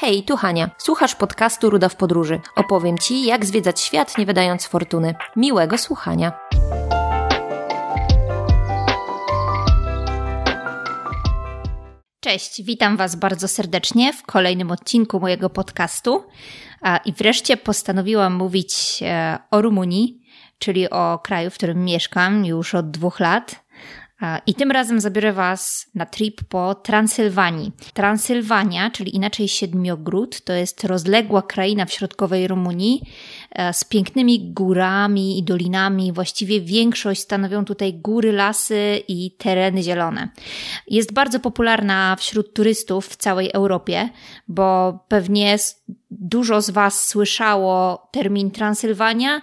Hej, tu Hania. Słuchasz podcastu Ruda w podróży. Opowiem Ci, jak zwiedzać świat, nie wydając fortuny. Miłego słuchania. Cześć, witam Was bardzo serdecznie w kolejnym odcinku mojego podcastu. I wreszcie postanowiłam mówić e, o Rumunii, czyli o kraju, w którym mieszkam już od dwóch lat. I tym razem zabiorę Was na trip po Transylwanii. Transylwania, czyli inaczej Siedmiogród, to jest rozległa kraina w środkowej Rumunii e, z pięknymi górami i dolinami. Właściwie większość stanowią tutaj góry, lasy i tereny zielone. Jest bardzo popularna wśród turystów w całej Europie, bo pewnie dużo z Was słyszało termin Transylwania,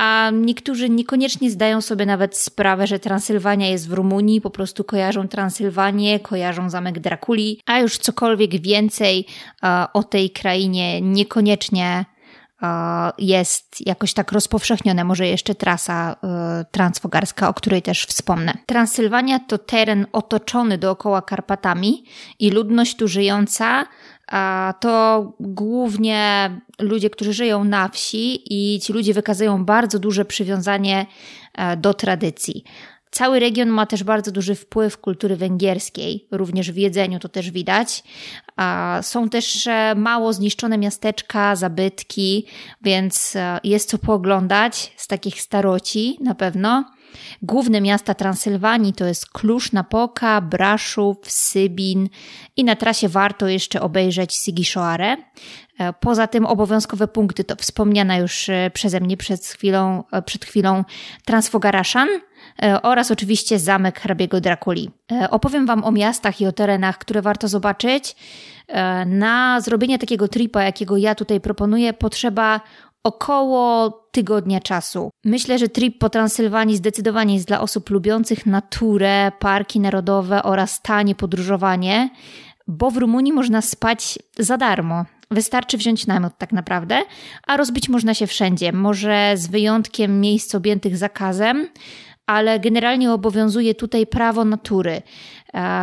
a niektórzy niekoniecznie zdają sobie nawet sprawę, że Transylwania jest w Rumunii, po prostu kojarzą Transylwanię, kojarzą zamek Drakuli, a już cokolwiek więcej e, o tej krainie niekoniecznie e, jest jakoś tak rozpowszechnione, może jeszcze trasa e, transfogarska, o której też wspomnę. Transylwania to teren otoczony dookoła Karpatami i ludność tu żyjąca to głównie ludzie, którzy żyją na wsi i ci ludzie wykazują bardzo duże przywiązanie e, do tradycji. Cały region ma też bardzo duży wpływ kultury węgierskiej, również w jedzeniu to też widać. Są też e, mało zniszczone miasteczka, zabytki, więc e, jest co pooglądać z takich staroci na pewno. Główne miasta Transylwanii to jest Kluż-Napoka, Braszów, Sybin i na trasie warto jeszcze obejrzeć Sigiszoare. E, poza tym obowiązkowe punkty to wspomniana już e, przeze mnie przed chwilą, e, przed chwilą Transfogaraszan oraz oczywiście zamek hrabiego Drakuli. Opowiem Wam o miastach i o terenach, które warto zobaczyć. Na zrobienie takiego tripa, jakiego ja tutaj proponuję, potrzeba około tygodnia czasu. Myślę, że trip po Transylwanii zdecydowanie jest dla osób lubiących naturę, parki narodowe oraz tanie podróżowanie, bo w Rumunii można spać za darmo. Wystarczy wziąć namiot tak naprawdę, a rozbić można się wszędzie, może z wyjątkiem miejsc objętych zakazem, ale generalnie obowiązuje tutaj prawo natury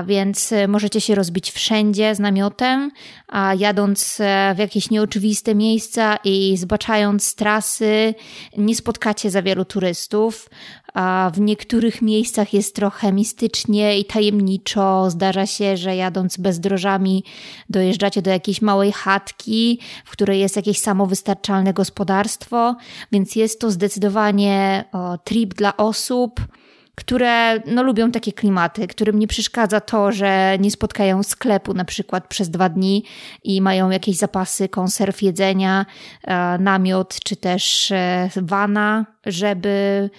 więc e, możecie się rozbić wszędzie z namiotem, a jadąc e, w jakieś nieoczywiste miejsca i zbaczając trasy, nie spotkacie za wielu turystów. W niektórych miejscach jest trochę mistycznie i tajemniczo. Zdarza się, że jadąc bezdrożami dojeżdżacie do jakiejś małej chatki, w której jest jakieś samowystarczalne gospodarstwo, więc jest to zdecydowanie trip dla osób, które no, lubią takie klimaty, którym nie przeszkadza to, że nie spotkają sklepu na przykład przez dwa dni i mają jakieś zapasy konserw jedzenia, e, namiot czy też e, wana, żeby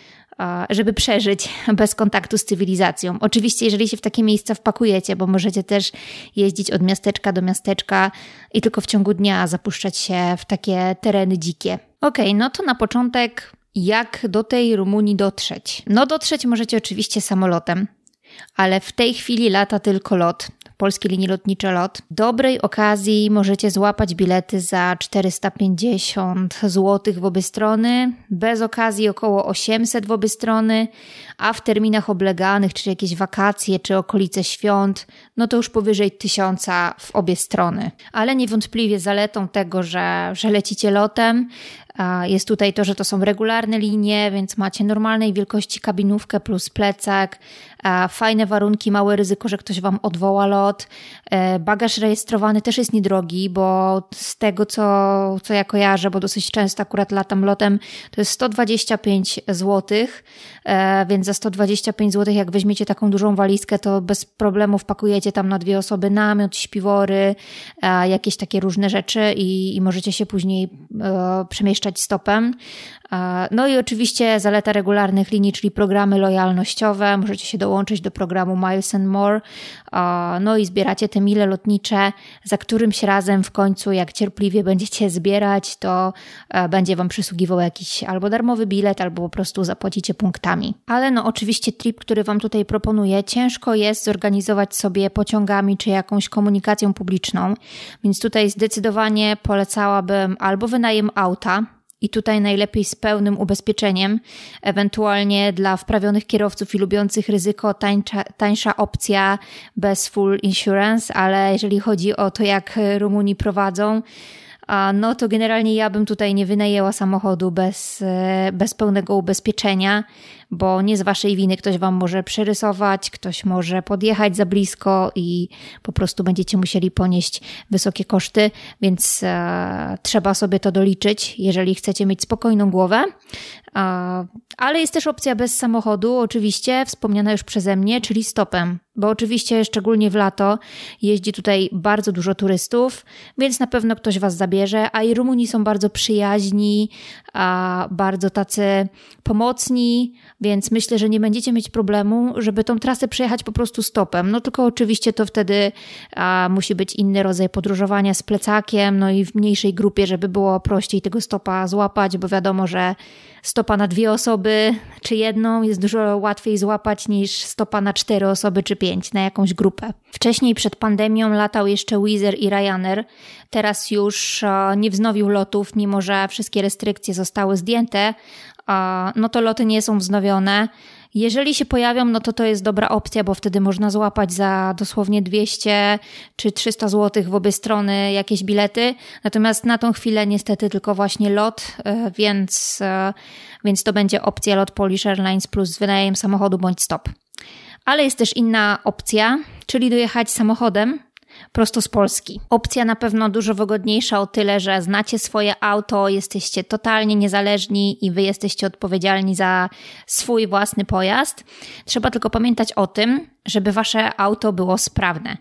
żeby przeżyć bez kontaktu z cywilizacją. Oczywiście, jeżeli się w takie miejsca wpakujecie, bo możecie też jeździć od miasteczka do miasteczka i tylko w ciągu dnia zapuszczać się w takie tereny dzikie. Okej, okay, no to na początek jak do tej Rumunii dotrzeć? No, dotrzeć możecie oczywiście samolotem, ale w tej chwili lata tylko lot. Polskie linie lotnicze LOT. Dobrej okazji możecie złapać bilety za 450 zł w obie strony, bez okazji około 800 w obie strony, a w terminach obleganych, czy jakieś wakacje, czy okolice świąt, no to już powyżej 1000 w obie strony. Ale niewątpliwie zaletą tego, że, że lecicie lotem, jest tutaj to, że to są regularne linie, więc macie normalnej wielkości kabinówkę plus plecak, fajne warunki, małe ryzyko, że ktoś Wam odwoła lot. E, bagaż rejestrowany też jest niedrogi, bo z tego, co, co ja kojarzę, bo dosyć często akurat latam lotem, to jest 125 zł, e, więc za 125 zł, jak weźmiecie taką dużą walizkę, to bez problemu wpakujecie tam na dwie osoby namiot, śpiwory, jakieś takie różne rzeczy i, i możecie się później e, przemieszczać stopem. No i oczywiście zaleta regularnych linii, czyli programy lojalnościowe. Możecie się dołączyć do programu Miles and More. No i zbieracie te mile lotnicze, za którymś razem w końcu, jak cierpliwie będziecie zbierać, to e, będzie Wam przysługiwał jakiś albo darmowy bilet, albo po prostu zapłacicie punktami. Ale no oczywiście trip, który Wam tutaj proponuję, ciężko jest zorganizować sobie pociągami czy jakąś komunikacją publiczną, więc tutaj zdecydowanie polecałabym albo wynajem auta, i tutaj najlepiej z pełnym ubezpieczeniem, ewentualnie dla wprawionych kierowców i lubiących ryzyko tańsza, tańsza opcja bez full insurance, ale jeżeli chodzi o to, jak Rumuni prowadzą, no to generalnie ja bym tutaj nie wynajęła samochodu bez, e, bez pełnego ubezpieczenia, bo nie z waszej winy ktoś wam może przerysować, ktoś może podjechać za blisko i po prostu będziecie musieli ponieść wysokie koszty, więc e, trzeba sobie to doliczyć, jeżeli chcecie mieć spokojną głowę. E, ale jest też opcja bez samochodu, oczywiście wspomniana już przeze mnie, czyli stopem, bo oczywiście szczególnie w lato jeździ tutaj bardzo dużo turystów, więc na pewno ktoś was zabierze, a i Rumuni są bardzo przyjaźni, a bardzo tacy pomocni, więc myślę, że nie będziecie mieć problemu, żeby tą trasę przejechać po prostu stopem. No tylko oczywiście to wtedy a, musi być inny rodzaj podróżowania z plecakiem, no i w mniejszej grupie, żeby było prościej tego stopa złapać, bo wiadomo, że stopa na dwie osoby czy jedną jest dużo łatwiej złapać niż stopa na cztery osoby czy pięć, na jakąś grupę. Wcześniej przed pandemią latał jeszcze Wizer i Ryanair. Teraz już nie wznowił lotów, mimo że wszystkie restrykcje zostały zdjęte, no to loty nie są wznowione. Jeżeli się pojawią, no to to jest dobra opcja, bo wtedy można złapać za dosłownie 200 czy 300 zł w obie strony jakieś bilety. Natomiast na tą chwilę niestety tylko właśnie lot, e, więc, e, więc to będzie opcja lot Polish Airlines plus wynajem samochodu bądź stop. Ale jest też inna opcja, czyli dojechać samochodem prosto z Polski. Opcja na pewno dużo wygodniejsza o tyle, że znacie swoje auto, jesteście totalnie niezależni i wy jesteście odpowiedzialni za swój własny pojazd. Trzeba tylko pamiętać o tym, żeby wasze auto było sprawne.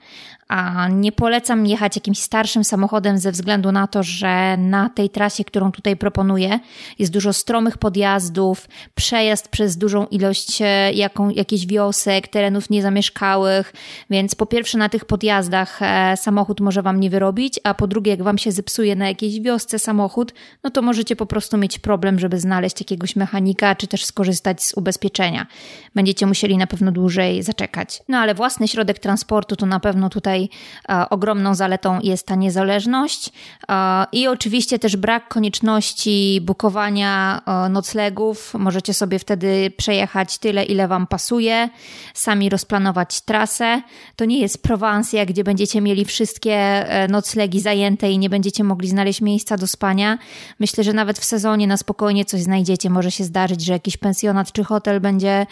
A nie polecam jechać jakimś starszym samochodem ze względu na to, że na tej trasie, którą tutaj proponuję, jest dużo stromych podjazdów, przejazd przez dużą ilość e, jaką, jakichś wiosek, terenów niezamieszkałych, więc po pierwsze na tych podjazdach e, samochód może wam nie wyrobić, a po drugie jak wam się zepsuje na jakiejś wiosce samochód, no to możecie po prostu mieć problem, żeby znaleźć jakiegoś mechanika, czy też skorzystać z ubezpieczenia. Będziecie musieli na pewno dłużej zaczekać. No ale własny środek transportu to na pewno tutaj e, ogromną zaletą jest ta niezależność e, i oczywiście też brak konieczności bukowania e, noclegów. Możecie sobie wtedy przejechać tyle, ile Wam pasuje, sami rozplanować trasę. To nie jest Prowansja, gdzie będziecie mieli wszystkie noclegi zajęte i nie będziecie mogli znaleźć miejsca do spania. Myślę, że nawet w sezonie na spokojnie coś znajdziecie. Może się zdarzyć, że jakiś pensjonat czy hotel będzie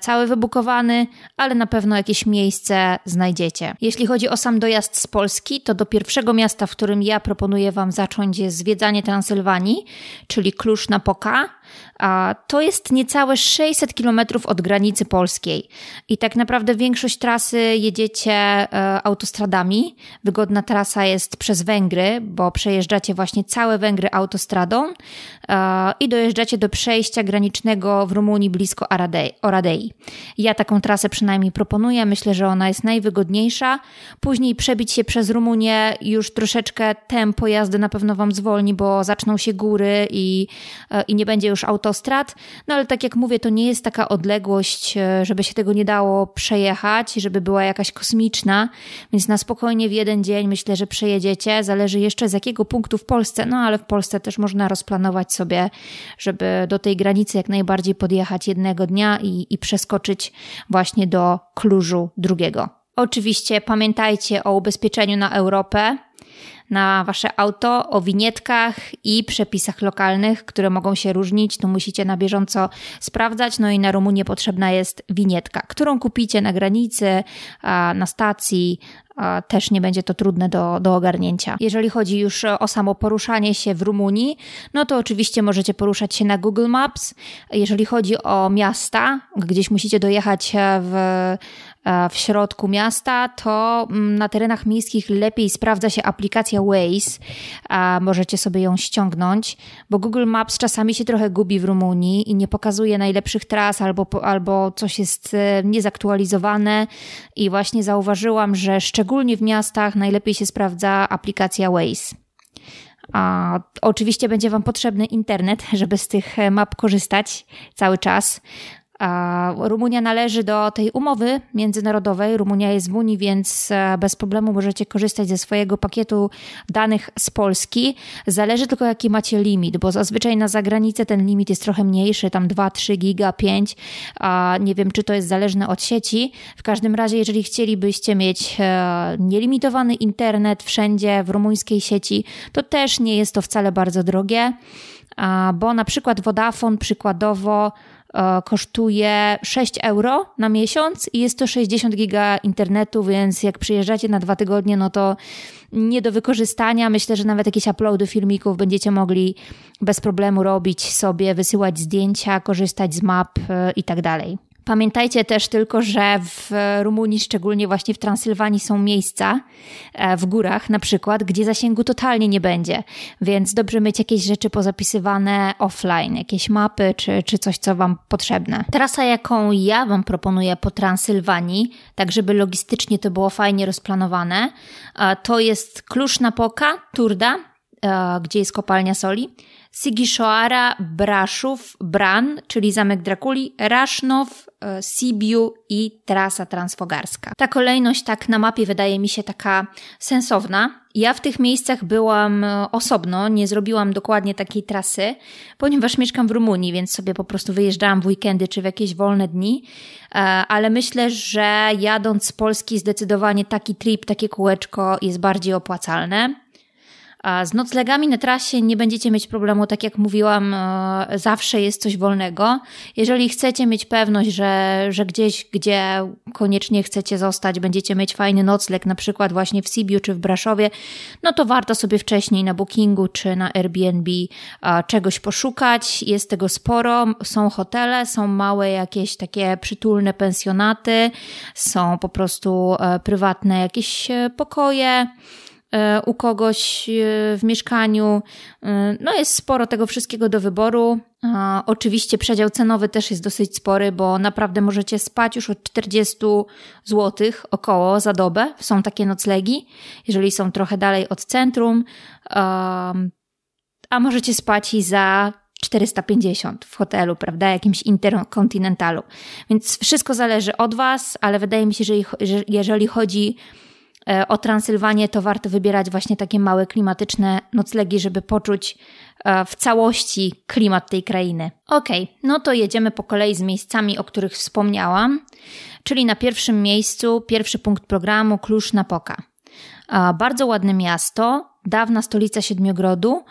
cały wybukowany, ale na pewno jakieś miejsce znajdziecie. Jeśli chodzi o sam dojazd z Polski, to do pierwszego miasta, w którym ja proponuję Wam zacząć jest zwiedzanie Transylwanii, czyli Klusz na Poka. To jest niecałe 600 kilometrów od granicy polskiej i tak naprawdę większość trasy jedziecie e, autostradami. Wygodna trasa jest przez Węgry, bo przejeżdżacie właśnie całe Węgry autostradą e, i dojeżdżacie do przejścia granicznego w Rumunii blisko Oradei. Ja taką trasę przynajmniej proponuję, myślę, że ona jest najwygodniejsza. Później przebić się przez Rumunię już troszeczkę tempo jazdy na pewno Wam zwolni, bo zaczną się góry i, e, i nie będzie już auto autostrad, no ale tak jak mówię, to nie jest taka odległość, e, żeby się tego nie dało przejechać, żeby była jakaś kosmiczna, więc na spokojnie w jeden dzień myślę, że przejedziecie. Zależy jeszcze z jakiego punktu w Polsce, no ale w Polsce też można rozplanować sobie, żeby do tej granicy jak najbardziej podjechać jednego dnia i, i przeskoczyć właśnie do Klużu drugiego. Oczywiście pamiętajcie o ubezpieczeniu na Europę na wasze auto, o winietkach i przepisach lokalnych, które mogą się różnić. Tu musicie na bieżąco sprawdzać. No i na Rumunię potrzebna jest winietka, którą kupicie na granicy, na stacji, też nie będzie to trudne do, do ogarnięcia. Jeżeli chodzi już o samo poruszanie się w Rumunii, no to oczywiście możecie poruszać się na Google Maps. Jeżeli chodzi o miasta, gdzieś musicie dojechać w E, w środku miasta, to mm, na terenach miejskich lepiej sprawdza się aplikacja Waze. Możecie sobie ją ściągnąć, bo Google Maps czasami się trochę gubi w Rumunii i nie pokazuje najlepszych tras albo, albo coś jest e, niezaktualizowane. I właśnie zauważyłam, że szczególnie w miastach najlepiej się sprawdza aplikacja Waze. A, oczywiście będzie Wam potrzebny internet, żeby z tych map korzystać cały czas Rumunia należy do tej umowy międzynarodowej. Rumunia jest w Unii, więc e, bez problemu możecie korzystać ze swojego pakietu danych z Polski. Zależy tylko jaki macie limit, bo zazwyczaj na zagranicę ten limit jest trochę mniejszy, tam 2-3 giga, 5. Nie wiem, czy to jest zależne od sieci. W każdym razie, jeżeli chcielibyście mieć e, nielimitowany internet wszędzie w rumuńskiej sieci, to też nie jest to wcale bardzo drogie, bo na przykład Vodafone przykładowo kosztuje 6 euro na miesiąc i jest to 60 giga internetu, więc jak przyjeżdżacie na dwa tygodnie, no to nie do wykorzystania. Myślę, że nawet jakieś uploady filmików będziecie mogli bez problemu robić sobie, wysyłać zdjęcia, korzystać z map e, i tak dalej. Pamiętajcie też tylko, że w Rumunii, szczególnie właśnie w Transylwanii, są miejsca e, w górach, na przykład, gdzie zasięgu totalnie nie będzie, więc dobrze mieć jakieś rzeczy pozapisywane offline, jakieś mapy czy, czy coś, co Wam potrzebne. Trasa, jaką ja Wam proponuję po Transylwanii, tak żeby logistycznie to było fajnie rozplanowane, to jest Klusz-Napoka, Turda, e, gdzie jest kopalnia soli Sigishoara, Braszów, Bran, czyli Zamek Drakuli, Rasznow, e, Sibiu i trasa transfogarska. Ta kolejność tak na mapie wydaje mi się taka sensowna. Ja w tych miejscach byłam e, osobno, nie zrobiłam dokładnie takiej trasy, ponieważ mieszkam w Rumunii, więc sobie po prostu wyjeżdżałam w weekendy czy w jakieś wolne dni, e, ale myślę, że jadąc z Polski zdecydowanie taki trip, takie kółeczko jest bardziej opłacalne. Z noclegami na trasie nie będziecie mieć problemu, tak jak mówiłam, e, zawsze jest coś wolnego. Jeżeli chcecie mieć pewność, że, że gdzieś, gdzie koniecznie chcecie zostać, będziecie mieć fajny nocleg, na przykład właśnie w Sibiu czy w Braszowie, no to warto sobie wcześniej na Bookingu czy na Airbnb e, czegoś poszukać. Jest tego sporo. Są hotele, są małe jakieś takie przytulne pensjonaty, są po prostu e, prywatne jakieś pokoje. E, u kogoś e, w mieszkaniu. E, no jest sporo tego wszystkiego do wyboru. Oczywiście przedział cenowy też jest dosyć spory, bo naprawdę możecie spać już od 40 zł około za dobę. Są takie noclegi, jeżeli są trochę dalej od centrum. A możecie spać i za 450 w hotelu, prawda, jakimś interkontynentalu. Więc wszystko zależy od Was, ale wydaje mi się, że jeżeli chodzi o Transylwanię, to warto wybierać właśnie takie małe klimatyczne noclegi, żeby poczuć e, w całości klimat tej krainy. Ok, no to jedziemy po kolei z miejscami, o których wspomniałam, czyli na pierwszym miejscu, pierwszy punkt programu Kluż-Napoka. E, bardzo ładne miasto, dawna stolica Siedmiogrodu,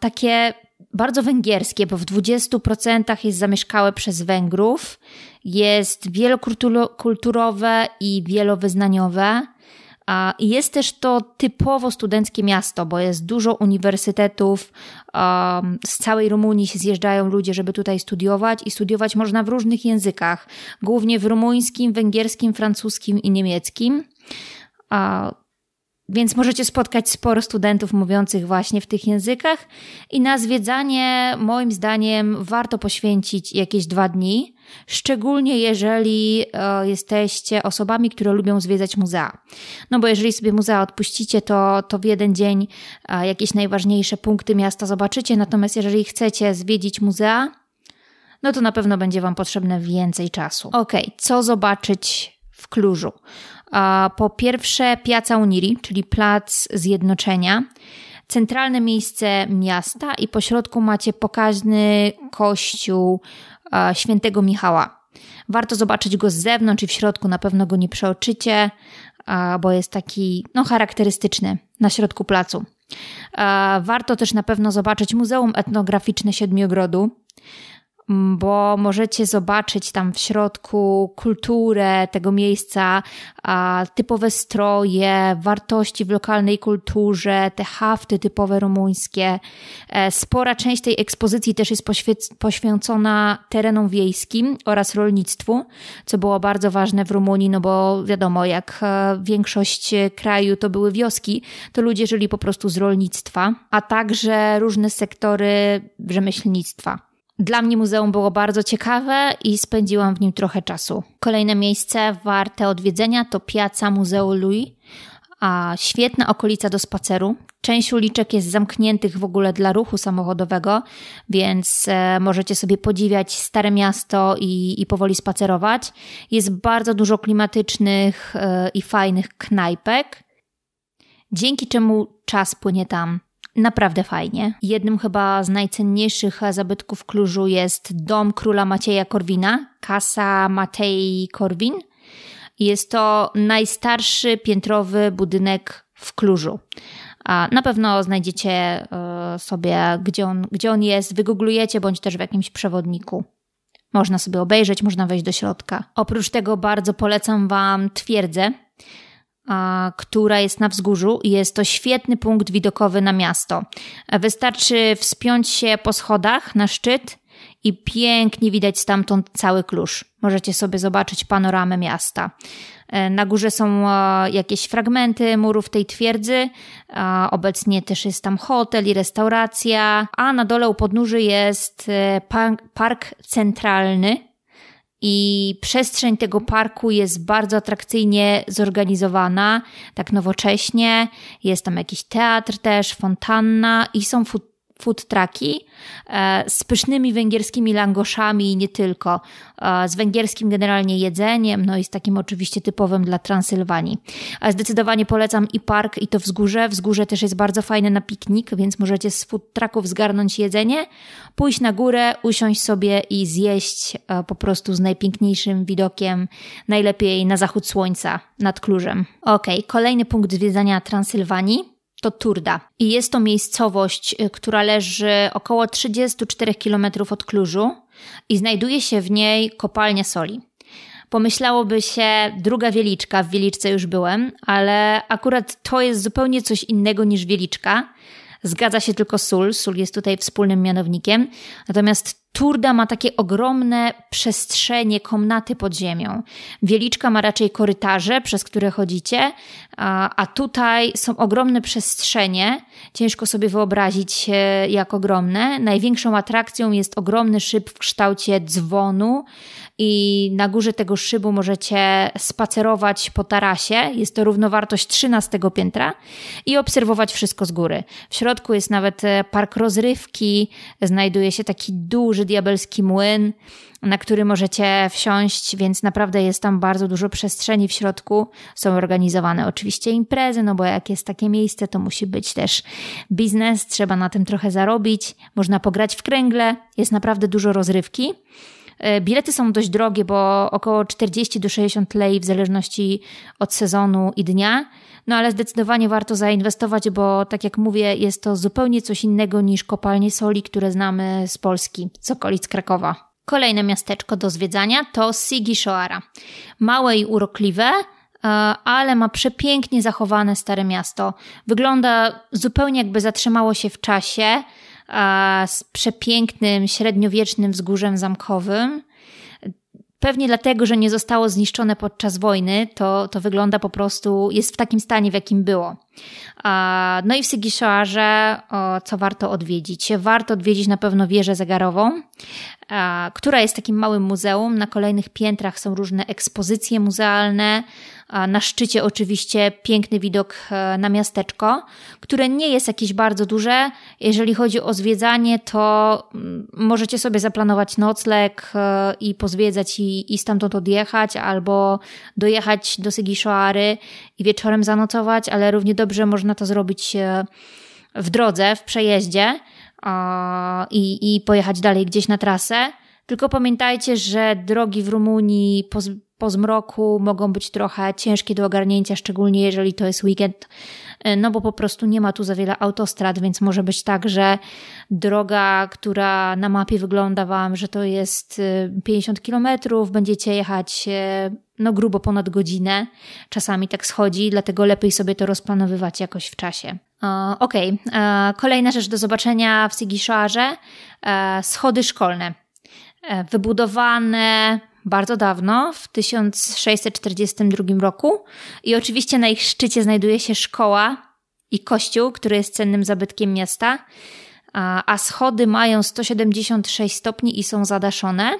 takie bardzo węgierskie, bo w 20% jest zamieszkałe przez Węgrów, jest wielokulturowe i wielowyznaniowe. Jest też to typowo studenckie miasto, bo jest dużo uniwersytetów. Z całej Rumunii się zjeżdżają ludzie, żeby tutaj studiować i studiować można w różnych językach, głównie w rumuńskim, węgierskim, francuskim i niemieckim. Więc możecie spotkać sporo studentów mówiących właśnie w tych językach i na zwiedzanie, moim zdaniem, warto poświęcić jakieś dwa dni, szczególnie jeżeli e, jesteście osobami, które lubią zwiedzać muzea. No bo jeżeli sobie muzea odpuścicie, to, to w jeden dzień e, jakieś najważniejsze punkty miasta zobaczycie, natomiast jeżeli chcecie zwiedzić muzea, no to na pewno będzie Wam potrzebne więcej czasu. Ok, co zobaczyć w Klużu? Po pierwsze, Piazza Uniri, czyli Plac Zjednoczenia. Centralne miejsce miasta i po środku macie pokaźny kościół świętego Michała. Warto zobaczyć go z zewnątrz i w środku na pewno go nie przeoczycie, bo jest taki no, charakterystyczny na środku placu. Warto też na pewno zobaczyć Muzeum Etnograficzne Siedmiogrodu bo możecie zobaczyć tam w środku kulturę tego miejsca, typowe stroje, wartości w lokalnej kulturze, te hafty typowe rumuńskie. E, spora część tej ekspozycji też jest poświęcona terenom wiejskim oraz rolnictwu, co było bardzo ważne w Rumunii, no bo wiadomo, jak e, większość kraju to były wioski, to ludzie żyli po prostu z rolnictwa, a także różne sektory rzemieślnictwa. Dla mnie muzeum było bardzo ciekawe i spędziłam w nim trochę czasu. Kolejne miejsce warte odwiedzenia to Piazza Muzeum Louis. a świetna okolica do spaceru. Część uliczek jest zamkniętych w ogóle dla ruchu samochodowego, więc e, możecie sobie podziwiać stare miasto i, i powoli spacerować. Jest bardzo dużo klimatycznych e, i fajnych knajpek, dzięki czemu czas płynie tam naprawdę fajnie. Jednym chyba z najcenniejszych zabytków Klużu jest dom króla Macieja Korwina, Casa Matei Korwin. Jest to najstarszy piętrowy budynek w Klużu. Na pewno znajdziecie e, sobie, gdzie on, gdzie on jest, wygooglujecie bądź też w jakimś przewodniku. Można sobie obejrzeć, można wejść do środka. Oprócz tego bardzo polecam Wam twierdzę, która jest na wzgórzu i jest to świetny punkt widokowy na miasto. Wystarczy wspiąć się po schodach na szczyt i pięknie widać stamtąd cały klucz. Możecie sobie zobaczyć panoramę miasta. E, na górze są e, jakieś fragmenty murów tej twierdzy. Obecnie też jest tam hotel i restauracja, a na dole u podnóży jest e, park centralny, i przestrzeń tego parku jest bardzo atrakcyjnie zorganizowana, tak nowocześnie. Jest tam jakiś teatr też, fontanna i są food trucki e, z pysznymi węgierskimi langoszami i nie tylko. E, z węgierskim generalnie jedzeniem, no i z takim oczywiście typowym dla Transylwanii. A zdecydowanie polecam i park, i to wzgórze. Wzgórze też jest bardzo fajne na piknik, więc możecie z food trucków zgarnąć jedzenie, pójść na górę, usiąść sobie i zjeść e, po prostu z najpiękniejszym widokiem, najlepiej na zachód słońca nad Klużem. Ok, kolejny punkt zwiedzania Transylwanii to Turda. I jest to miejscowość, y, która leży około 34 km od Klużu i znajduje się w niej kopalnia soli. Pomyślałoby się, druga wieliczka, w wieliczce już byłem, ale akurat to jest zupełnie coś innego niż wieliczka. Zgadza się tylko sól, sól jest tutaj wspólnym mianownikiem. Natomiast Turda ma takie ogromne przestrzenie, komnaty pod ziemią. Wieliczka ma raczej korytarze, przez które chodzicie, a, a tutaj są ogromne przestrzenie. Ciężko sobie wyobrazić jak ogromne. Największą atrakcją jest ogromny szyb w kształcie dzwonu i na górze tego szybu możecie spacerować po tarasie. Jest to równowartość 13 piętra i obserwować wszystko z góry. W środku jest nawet park rozrywki, znajduje się taki duży duży diabelski młyn, na który możecie wsiąść, więc naprawdę jest tam bardzo dużo przestrzeni w środku. Są organizowane oczywiście imprezy, no bo jak jest takie miejsce, to musi być też biznes, trzeba na tym trochę zarobić, można pograć w kręgle, jest naprawdę dużo rozrywki. E, bilety są dość drogie, bo około 40 do 60 lei w zależności od sezonu i dnia. No ale zdecydowanie warto zainwestować, bo tak jak mówię, jest to zupełnie coś innego niż kopalnie soli, które znamy z Polski, z okolic Krakowa. Kolejne miasteczko do zwiedzania to Sigishoara. Małe i urokliwe, e, ale ma przepięknie zachowane stare miasto. Wygląda zupełnie jakby zatrzymało się w czasie z przepięknym, średniowiecznym wzgórzem zamkowym. Pewnie dlatego, że nie zostało zniszczone podczas wojny, to, to wygląda po prostu, jest w takim stanie, w jakim było. No i w Sygiszoarze, co warto odwiedzić? Warto odwiedzić na pewno wieżę zegarową, która jest takim małym muzeum. Na kolejnych piętrach są różne ekspozycje muzealne. Na szczycie oczywiście piękny widok e, na które nie jest jakieś bardzo duże. Jeżeli chodzi o zwiedzanie, to mm, możecie sobie zaplanować nocleg e, i pozwiedzać i, i stamtąd odjechać, albo dojechać do Sygiszoary i wieczorem zanocować, ale równie dobrze można to zrobić e, w drodze, w przejeździe i, i pojechać dalej gdzieś na trasę. Tylko pamiętajcie, że drogi w Rumunii po, zmroku mogą być trochę ciężkie do ogarnięcia, szczególnie jeżeli to jest weekend, e, no bo po prostu nie ma tu za wiele autostrad, więc może być tak, że droga, która na mapie wygląda Wam, że to jest 50 e, kilometrów, będziecie jechać no grubo ponad godzinę. Czasami tak schodzi, dlatego lepiej sobie to rozplanowywać jakoś w czasie. Okej, okay. kolejna rzecz do zobaczenia w Sigiszoarze. E, schody szkolne. E, wybudowane bardzo dawno, w 1642 roku i oczywiście na ich szczycie znajduje się szkoła i kościół, który jest cennym zabytkiem miasta. a schody mają 176 stopni i są zadaszone.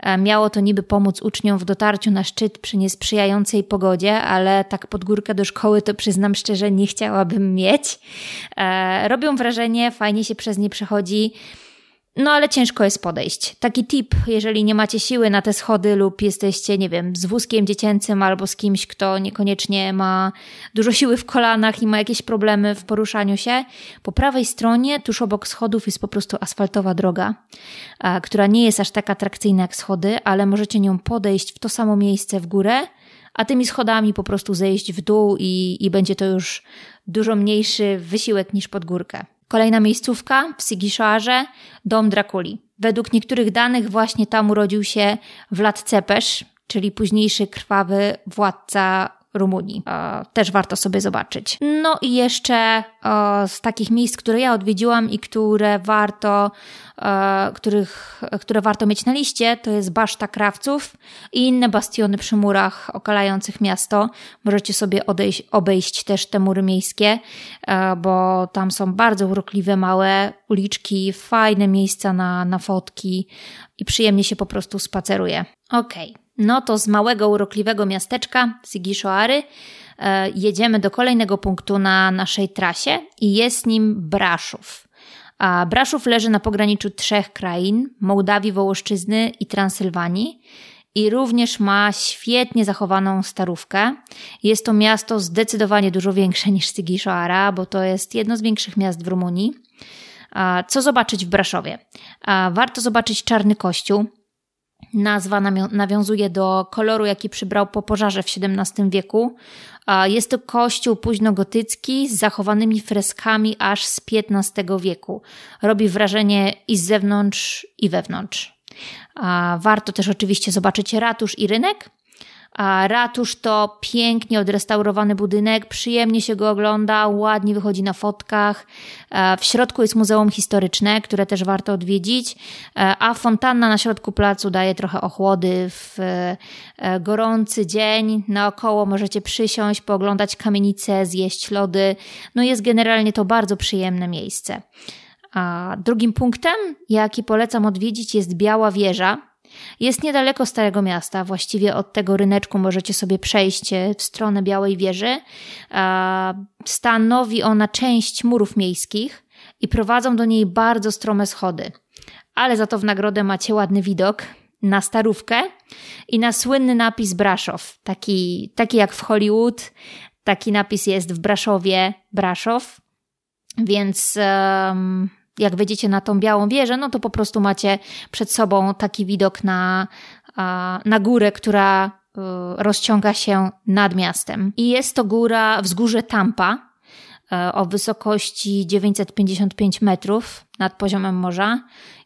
E, miało to niby pomóc uczniom w dotarciu na szczyt przy niesprzyjającej pogodzie, ale tak pod górkę do szkoły to przyznam szczerze nie chciałabym mieć. E, robią wrażenie, fajnie się przez nie przechodzi. No ale ciężko jest podejść. Taki tip, jeżeli nie macie siły na te schody lub jesteście, nie wiem, z wózkiem dziecięcym albo z kimś, kto niekoniecznie ma dużo siły w kolanach i ma jakieś problemy w poruszaniu się, po prawej stronie, tuż obok schodów jest po prostu asfaltowa droga, która nie jest aż tak atrakcyjna jak schody, ale możecie nią podejść w to samo miejsce w górę, a tymi schodami po prostu zejść w dół i, i będzie to już dużo mniejszy wysiłek niż pod górkę. Kolejna miejscówka w Sigiszoarze, dom Drakuli. Według niektórych danych właśnie tam urodził się Vlad Cepesz, czyli późniejszy krwawy władca Rumunii. Też warto sobie zobaczyć. No i jeszcze z takich miejsc, które ja odwiedziłam i które warto, których, które warto mieć na liście, to jest Baszta Krawców i inne bastiony przy murach okalających miasto. Możecie sobie odejść, obejść też te mury miejskie, bo tam są bardzo urokliwe, małe uliczki, fajne miejsca na, na fotki i przyjemnie się po prostu spaceruje. Okej. Okay. No to z małego, urokliwego miasteczka Sigishoary e, jedziemy do kolejnego punktu na naszej trasie i jest nim Braszów. A Braszów leży na pograniczu trzech krain Mołdawii, Wołoszczyzny i Transylwanii i również ma świetnie zachowaną starówkę. Jest to miasto zdecydowanie dużo większe niż Sigishoara, bo to jest jedno z większych miast w Rumunii. Co zobaczyć w Braszowie? Warto zobaczyć Czarny Kościół, Nazwa nawiązuje do koloru, jaki przybrał po pożarze w XVII wieku. Jest to kościół późnogotycki z zachowanymi freskami aż z XV wieku. Robi wrażenie i z zewnątrz, i wewnątrz. Warto też oczywiście zobaczyć ratusz i rynek, a ratusz to pięknie odrestaurowany budynek, przyjemnie się go ogląda, ładnie wychodzi na fotkach. E, w środku jest muzeum historyczne, które też warto odwiedzić, e, a fontanna na środku placu daje trochę ochłody w e, gorący dzień. Naokoło możecie przysiąść, pooglądać kamienice, zjeść lody. No jest generalnie to bardzo przyjemne miejsce. A drugim punktem, jaki polecam odwiedzić, jest Biała Wieża. Jest niedaleko Starego Miasta, właściwie od tego ryneczku możecie sobie przejść e, w stronę Białej Wieży. Stanowi ona część murów miejskich i prowadzą do niej bardzo strome schody. Ale za to w nagrodę macie ładny widok na starówkę i na słynny napis Braszow, taki, taki jak w Hollywood. Taki napis jest w Braszowie, Braszow. Więc um, jak wejdziecie na tą białą wieżę, no to po prostu macie przed sobą taki widok na, na górę, która e, rozciąga się nad miastem. I jest to góra, wzgórze Tampa e, o wysokości 955 metrów nad poziomem morza.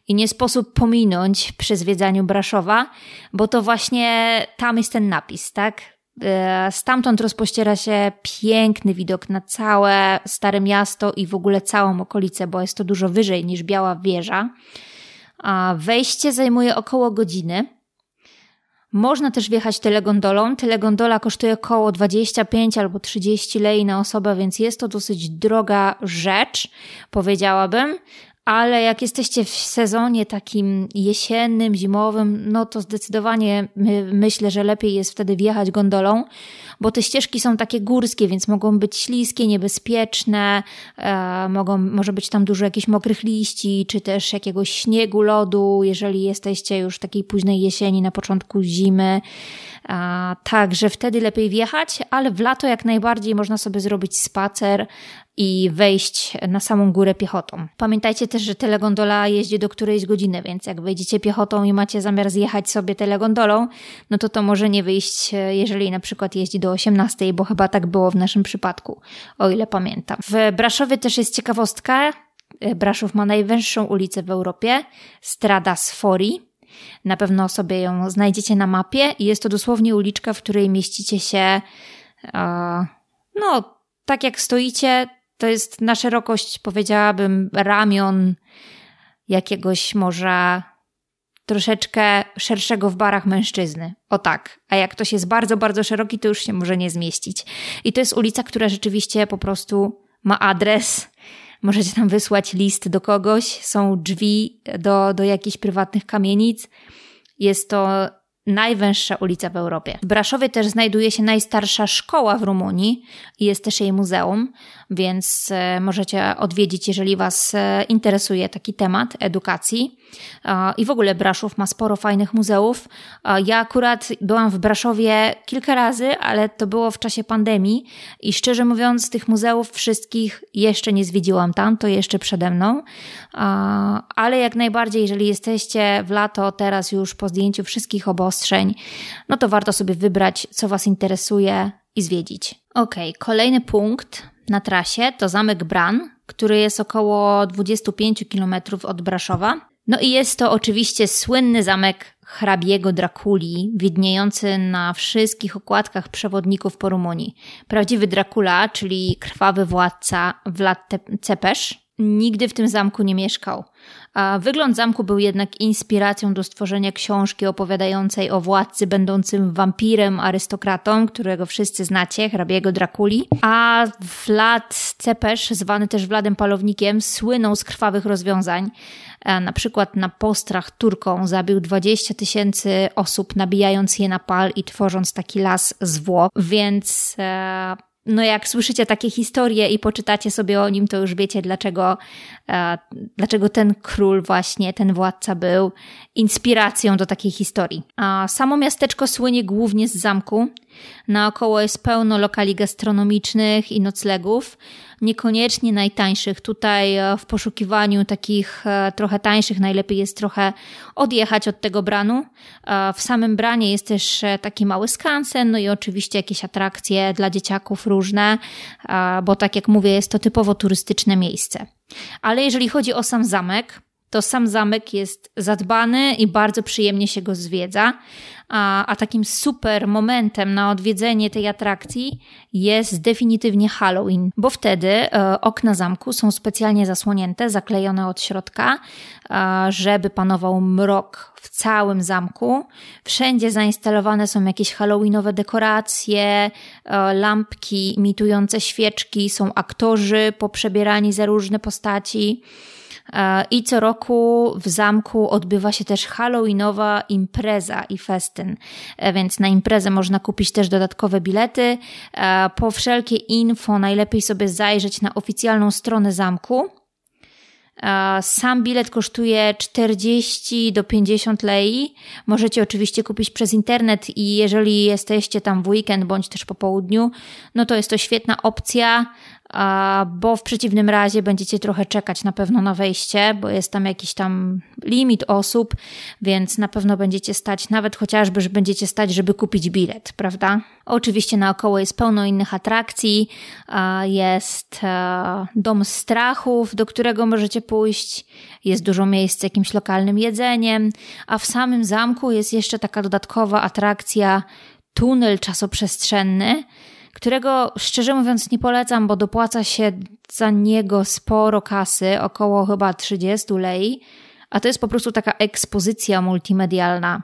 I nie sposób pominąć przy zwiedzaniu Braszowa, bo to właśnie tam jest ten napis, tak? E, stamtąd rozpościera się piękny widok na całe Stare Miasto i w ogóle całą okolicę, bo jest to dużo wyżej niż Biała Wieża. Wejście zajmuje około godziny. Można też wjechać telegondolą. Telegondola kosztuje około 25 albo 30 lei na osobę, więc jest to dosyć droga rzecz, powiedziałabym ale jak jesteście w sezonie takim jesiennym, zimowym, no to zdecydowanie my, myślę, że lepiej jest wtedy wjechać gondolą, bo te ścieżki są takie górskie, więc mogą być śliskie, niebezpieczne, e, mogą, może być tam dużo jakichś mokrych liści, czy też jakiegoś śniegu, lodu, jeżeli jesteście już w takiej późnej jesieni, na początku zimy. Także wtedy lepiej wjechać, ale w lato jak najbardziej można sobie zrobić spacer i wejść na samą górę piechotą. Pamiętajcie też, że telegondola jeździ do którejś godziny, więc jak wejdziecie piechotą i macie zamiar zjechać sobie telegondolą, no to to może nie wyjść, jeżeli na przykład jeździ do 18, bo chyba tak było w naszym przypadku, o ile pamiętam. W Braszowie też jest ciekawostka. Braszów ma najwęższą ulicę w Europie, Strada Sfori. Na pewno sobie ją znajdziecie na mapie i jest to dosłownie uliczka, w której mieścicie się, no, tak jak stoicie, to jest na szerokość, powiedziałabym, ramion jakiegoś może troszeczkę szerszego w barach mężczyzny. O tak. A jak ktoś jest bardzo, bardzo szeroki, to już się może nie zmieścić. I to jest ulica, która rzeczywiście po prostu ma adres, możecie tam wysłać list do kogoś, są drzwi do, do jakichś prywatnych kamienic. Jest to najwęższa ulica w Europie. W Braszowie też znajduje się najstarsza szkoła w Rumunii i jest też jej muzeum, więc e, możecie odwiedzić, jeżeli Was e, interesuje taki temat edukacji. I w ogóle Braszów ma sporo fajnych muzeów. Ja akurat byłam w Braszowie kilka razy, ale to było w czasie pandemii i szczerze mówiąc, tych muzeów wszystkich jeszcze nie zwiedziłam tam, to jeszcze przede mną. Ale jak najbardziej, jeżeli jesteście w lato, teraz już po zdjęciu wszystkich no to warto sobie wybrać, co Was interesuje i zwiedzić. Ok, kolejny punkt na trasie to zamek Bran, który jest około 25 km od Braszowa. No i jest to oczywiście słynny zamek hrabiego Drakuli, widniejący na wszystkich okładkach przewodników po Rumunii. Prawdziwy Dracula, czyli krwawy władca Vlad Cepesz, nigdy w tym zamku nie mieszkał. A wygląd zamku był jednak inspiracją do stworzenia książki opowiadającej o władcy będącym wampirem, arystokratą, którego wszyscy znacie, hrabiego Drakuli. A Vlad Cepesz, zwany też Wladem Palownikiem, słynął z krwawych rozwiązań. E, na przykład na postrach Turką zabił 20 tysięcy osób, nabijając je na pal i tworząc taki las zwłok. Więc e, no jak słyszycie takie historie i poczytacie sobie o nim, to już wiecie, dlaczego, e, dlaczego ten król właśnie, ten władca był inspiracją do takiej historii. A samo miasteczko słynie głównie z zamku. Naokoło jest pełno lokali gastronomicznych i noclegów, niekoniecznie najtańszych. Tutaj e, w poszukiwaniu takich e, trochę tańszych najlepiej jest trochę odjechać od tego branu. E, w samym branie jest też taki mały skansen, no i oczywiście jakieś atrakcje dla dzieciaków różne, bo tak jak mówię, jest to typowo turystyczne miejsce. Ale jeżeli chodzi o sam zamek, to sam zamek jest zadbany i bardzo przyjemnie się go zwiedza. A, a takim super momentem na odwiedzenie tej atrakcji jest definitywnie Halloween, bo wtedy e, okna zamku są specjalnie zasłonięte, zaklejone od środka, e, żeby panował mrok w całym zamku. Wszędzie zainstalowane są jakieś halloweenowe dekoracje, e, lampki imitujące świeczki, są aktorzy poprzebierani za różne postaci. E, I co roku w zamku odbywa się też Halloweenowa impreza i festyn, e, więc na imprezę można kupić też dodatkowe bilety. E, po wszelkie info najlepiej sobie zajrzeć na oficjalną stronę zamku. Sam bilet kosztuje 40 do 50 lei. Możecie oczywiście kupić przez internet i jeżeli jesteście tam w weekend bądź też po południu, no to jest to świetna opcja bo w przeciwnym razie będziecie trochę czekać na pewno na wejście, bo jest tam jakiś tam limit osób, więc na pewno będziecie stać, nawet chociażby, że będziecie stać, żeby kupić bilet, prawda? Oczywiście naokoło jest pełno innych atrakcji, jest e, dom strachów, do którego możecie pójść, jest dużo miejsc z jakimś lokalnym jedzeniem, a w samym zamku jest jeszcze taka dodatkowa atrakcja tunel czasoprzestrzenny, którego szczerze mówiąc nie polecam, bo dopłaca się za niego sporo kasy, około chyba 30 lei, a to jest po prostu taka ekspozycja multimedialna.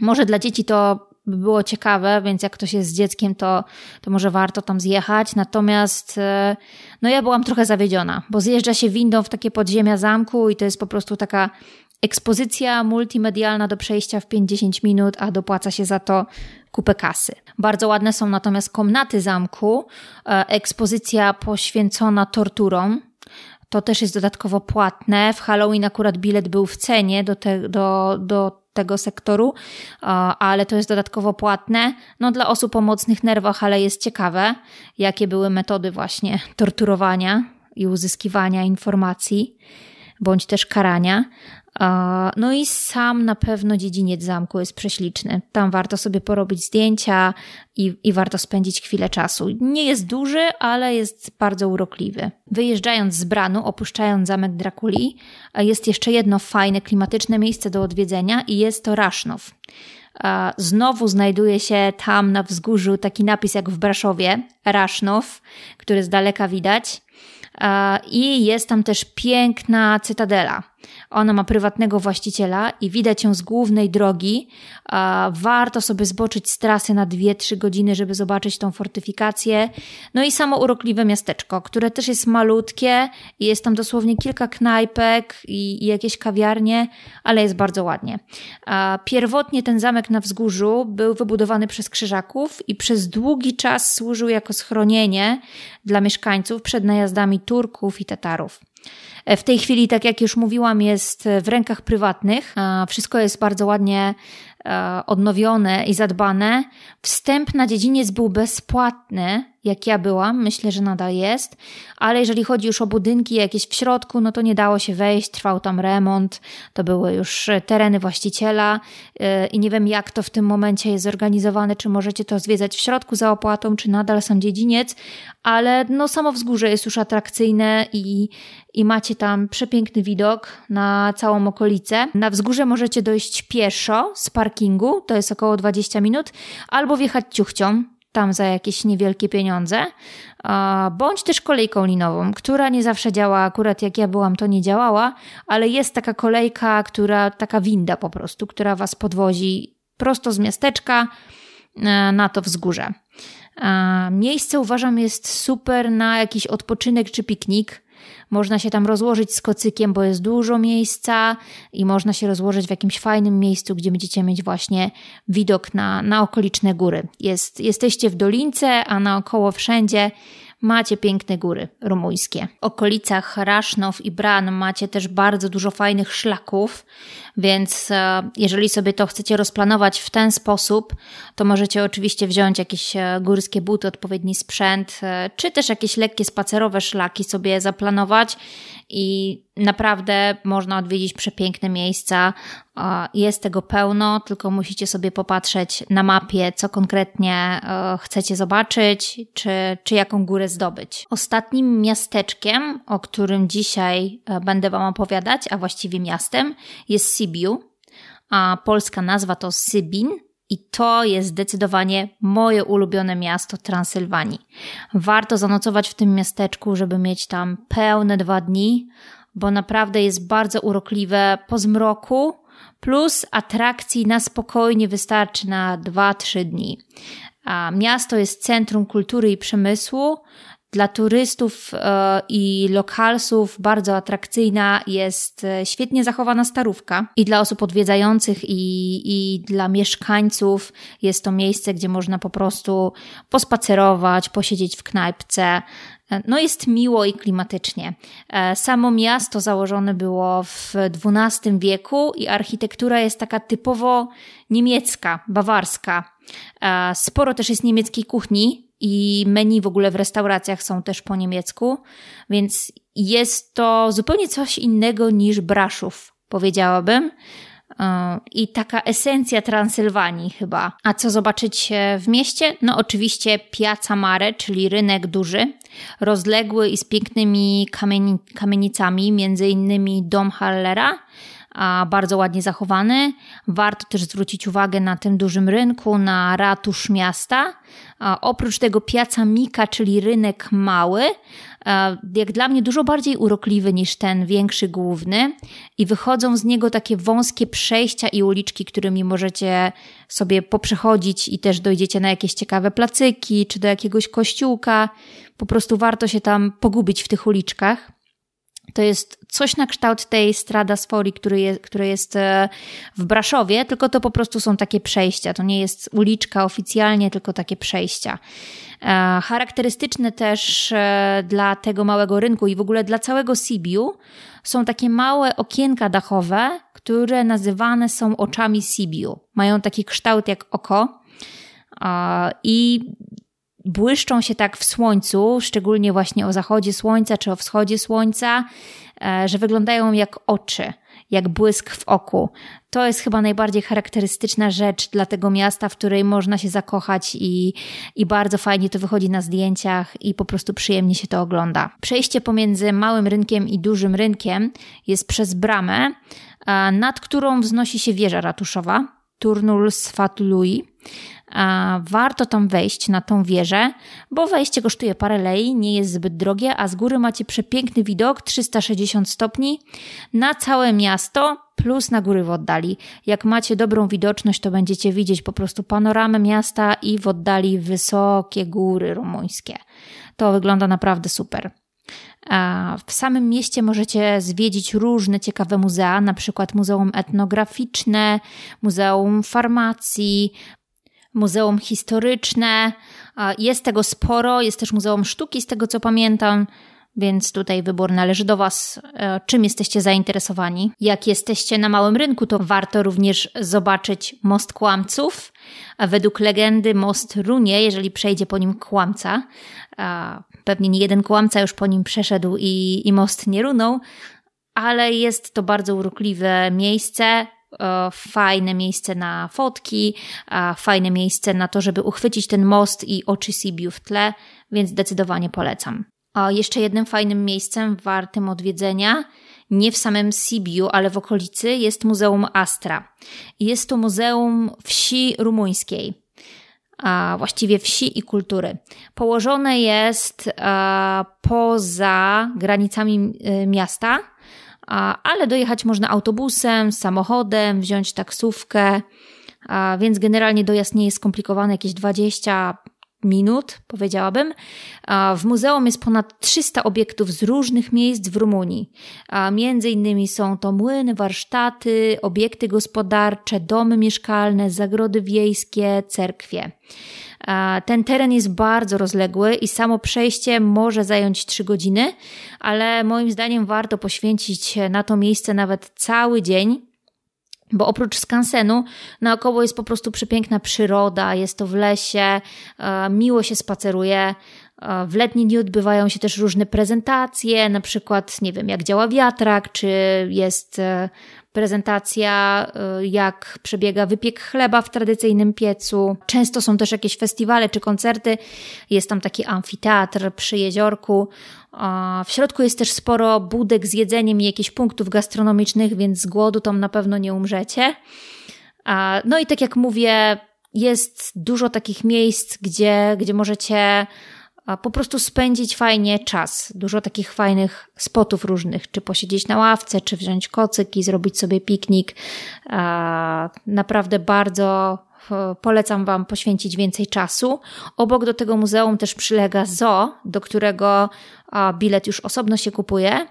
Może dla dzieci to by było ciekawe, więc jak ktoś jest z dzieckiem, to, to może warto tam zjechać. Natomiast e, no ja byłam trochę zawiedziona, bo zjeżdża się windą w takie podziemia zamku i to jest po prostu taka ekspozycja multimedialna do przejścia w 50 minut, a dopłaca się za to kupę kasy. Bardzo ładne są natomiast komnaty zamku, e, ekspozycja poświęcona torturom. To też jest dodatkowo płatne. W Halloween akurat bilet był w cenie do, te, do, do tego sektoru, e, ale to jest dodatkowo płatne. No dla osób o mocnych nerwach, ale jest ciekawe, jakie były metody właśnie torturowania i uzyskiwania informacji bądź też karania. No i sam na pewno dziedziniec zamku jest prześliczny. Tam warto sobie porobić zdjęcia i, i warto spędzić chwilę czasu. Nie jest duży, ale jest bardzo urokliwy. Wyjeżdżając z Branu, opuszczając zamek Drakuli, jest jeszcze jedno fajne, klimatyczne miejsce do odwiedzenia i jest to Rasznow. Znowu znajduje się tam na wzgórzu taki napis jak w Braszowie, Rasznow, który z daleka widać. I jest tam też piękna cytadela. Ona ma prywatnego właściciela i widać ją z głównej drogi. Warto sobie zboczyć z trasy na 2-3 godziny, żeby zobaczyć tą fortyfikację. No i samo urokliwe miasteczko, które też jest malutkie jest tam dosłownie kilka knajpek i jakieś kawiarnie, ale jest bardzo ładnie. Pierwotnie ten zamek na wzgórzu był wybudowany przez krzyżaków i przez długi czas służył jako schronienie dla mieszkańców przed najazdami Turków i Tatarów. W tej chwili, tak jak już mówiłam, jest w rękach prywatnych. Wszystko jest bardzo ładnie e, odnowione i zadbane. Wstęp na dziedziniec był bezpłatny, jak ja byłam, myślę, że nadal jest, ale jeżeli chodzi już o budynki jakieś w środku, no to nie dało się wejść, trwał tam remont, to były już tereny właściciela yy, i nie wiem jak to w tym momencie jest zorganizowane, czy możecie to zwiedzać w środku za opłatą, czy nadal sam dziedziniec, ale no samo wzgórze jest już atrakcyjne i, i macie tam przepiękny widok na całą okolicę. Na wzgórze możecie dojść pieszo z parkingu, to jest około 20 minut, albo wjechać ciuchcią, tam za jakieś niewielkie pieniądze, bądź też kolejką linową, która nie zawsze działa, akurat jak ja byłam, to nie działała, ale jest taka kolejka, która, taka winda po prostu, która was podwozi prosto z miasteczka e, na to wzgórze. Miejsce uważam jest super na jakiś odpoczynek czy piknik. Można się tam rozłożyć z kocykiem, bo jest dużo miejsca i można się rozłożyć w jakimś fajnym miejscu, gdzie będziecie mieć właśnie widok na, na okoliczne góry. Jest, jesteście w dolince, a naokoło wszędzie macie piękne góry rumuńskie. W okolicach Rasznow i Bran macie też bardzo dużo fajnych szlaków, więc e, jeżeli sobie to chcecie rozplanować w ten sposób, to możecie oczywiście wziąć jakieś e, górskie buty, odpowiedni sprzęt, e, czy też jakieś lekkie spacerowe szlaki sobie zaplanować i naprawdę można odwiedzić przepiękne miejsca. Jest tego pełno, tylko musicie sobie popatrzeć na mapie, co konkretnie chcecie zobaczyć, czy, czy jaką górę zdobyć. Ostatnim miasteczkiem, o którym dzisiaj będę Wam opowiadać, a właściwie miastem, jest Sibiu, a polska nazwa to Sybin. I to jest zdecydowanie moje ulubione miasto Transylwanii. Warto zanocować w tym miasteczku, żeby mieć tam pełne dwa dni, bo naprawdę jest bardzo urokliwe po zmroku, plus atrakcji na spokojnie wystarczy na 2-3 dni. A miasto jest centrum kultury i przemysłu, dla turystów e, i lokalsów bardzo atrakcyjna jest e, świetnie zachowana starówka i dla osób odwiedzających i, i dla mieszkańców jest to miejsce, gdzie można po prostu pospacerować, posiedzieć w knajpce, e, no jest miło i klimatycznie. Samo miasto założone było w XII wieku i architektura jest taka typowo niemiecka, bawarska. Sporo też jest niemieckiej kuchni, i menu w ogóle w restauracjach są też po niemiecku, więc jest to zupełnie coś innego niż Braszów, powiedziałabym. E, I taka esencja Transylwanii chyba. A co zobaczyć w mieście? No oczywiście Piazza Mare, czyli rynek duży, rozległy i z pięknymi kamieni kamienicami, między innymi dom Hallera, a bardzo ładnie zachowany. Warto też zwrócić uwagę na tym dużym rynku, na ratusz miasta. A oprócz tego Piazza Mika, czyli rynek mały, jak dla mnie dużo bardziej urokliwy niż ten większy główny i wychodzą z niego takie wąskie przejścia i uliczki, którymi możecie sobie poprzechodzić i też dojdziecie na jakieś ciekawe placyki czy do jakiegoś kościółka. Po prostu warto się tam pogubić w tych uliczkach. To jest coś na kształt tej Strada Sfori, który jest, który jest e, w Braszowie, tylko to po prostu są takie przejścia. To nie jest uliczka oficjalnie, tylko takie przejścia. E, charakterystyczne też e, dla tego małego rynku i w ogóle dla całego Sibiu są takie małe okienka dachowe, które nazywane są oczami Sibiu. Mają taki kształt jak oko. I błyszczą się tak w słońcu, szczególnie właśnie o zachodzie słońca czy o wschodzie słońca, e, że wyglądają jak oczy, jak błysk w oku. To jest chyba najbardziej charakterystyczna rzecz dla tego miasta, w której można się zakochać i, i bardzo fajnie to wychodzi na zdjęciach i po prostu przyjemnie się to ogląda. Przejście pomiędzy małym rynkiem i dużym rynkiem jest przez bramę, e, nad którą wznosi się wieża ratuszowa, Turnul Sfatului. Warto tam wejść na tą wieżę, bo wejście kosztuje parę lei, nie jest zbyt drogie, a z góry macie przepiękny widok 360 stopni na całe miasto plus na góry w oddali. Jak macie dobrą widoczność, to będziecie widzieć po prostu panoramę miasta i w oddali wysokie góry rumuńskie. To wygląda naprawdę super. W samym mieście możecie zwiedzić różne ciekawe muzea, na przykład Muzeum Etnograficzne, Muzeum Farmacji, Muzeum Historyczne. Jest tego sporo, jest też Muzeum Sztuki, z tego co pamiętam. Więc tutaj wybór należy do Was, e, czym jesteście zainteresowani. Jak jesteście na małym rynku, to warto również zobaczyć Most Kłamców. Według legendy most runie, jeżeli przejdzie po nim kłamca. Pewnie nie jeden kłamca już po nim przeszedł i, i most nie runął, ale jest to bardzo urokliwe miejsce, fajne miejsce na fotki, fajne miejsce na to, żeby uchwycić ten most i oczy Sibiu w tle, więc zdecydowanie polecam. A jeszcze jednym fajnym miejscem wartym odwiedzenia, nie w samym Sibiu, ale w okolicy, jest Muzeum Astra. Jest to muzeum wsi rumuńskiej, a właściwie wsi i kultury. Położone jest poza granicami y, miasta, ale dojechać można autobusem, samochodem, wziąć taksówkę, więc generalnie dojazd nie jest skomplikowany, jakieś 20 minut, powiedziałabym. W muzeum jest ponad 300 obiektów z różnych miejsc w Rumunii. Między innymi są to młyny, warsztaty, obiekty gospodarcze, domy mieszkalne, zagrody wiejskie, cerkwie. Ten teren jest bardzo rozległy i samo przejście może zająć 3 godziny, ale moim zdaniem warto poświęcić na to miejsce nawet cały dzień, bo oprócz skansenu naokoło jest po prostu przepiękna przyroda, jest to w lesie, miło się spaceruje. W letnie dni odbywają się też różne prezentacje, na przykład, nie wiem, jak działa wiatrak, czy jest e, prezentacja, jak przebiega wypiek chleba w tradycyjnym piecu. Często są też jakieś festiwale czy koncerty. Jest tam taki amfiteatr przy jeziorku. W środku jest też sporo budek z jedzeniem i jakichś punktów gastronomicznych, więc z głodu tam na pewno nie umrzecie. No i tak jak mówię, jest dużo takich miejsc, gdzie, gdzie możecie po prostu spędzić fajnie czas. Dużo takich fajnych spotów różnych, czy posiedzieć na ławce, czy wziąć kocyk i zrobić sobie piknik. Naprawdę bardzo polecam Wam poświęcić więcej czasu. Obok do tego muzeum też przylega zoo, do którego bilet już osobno się kupuje.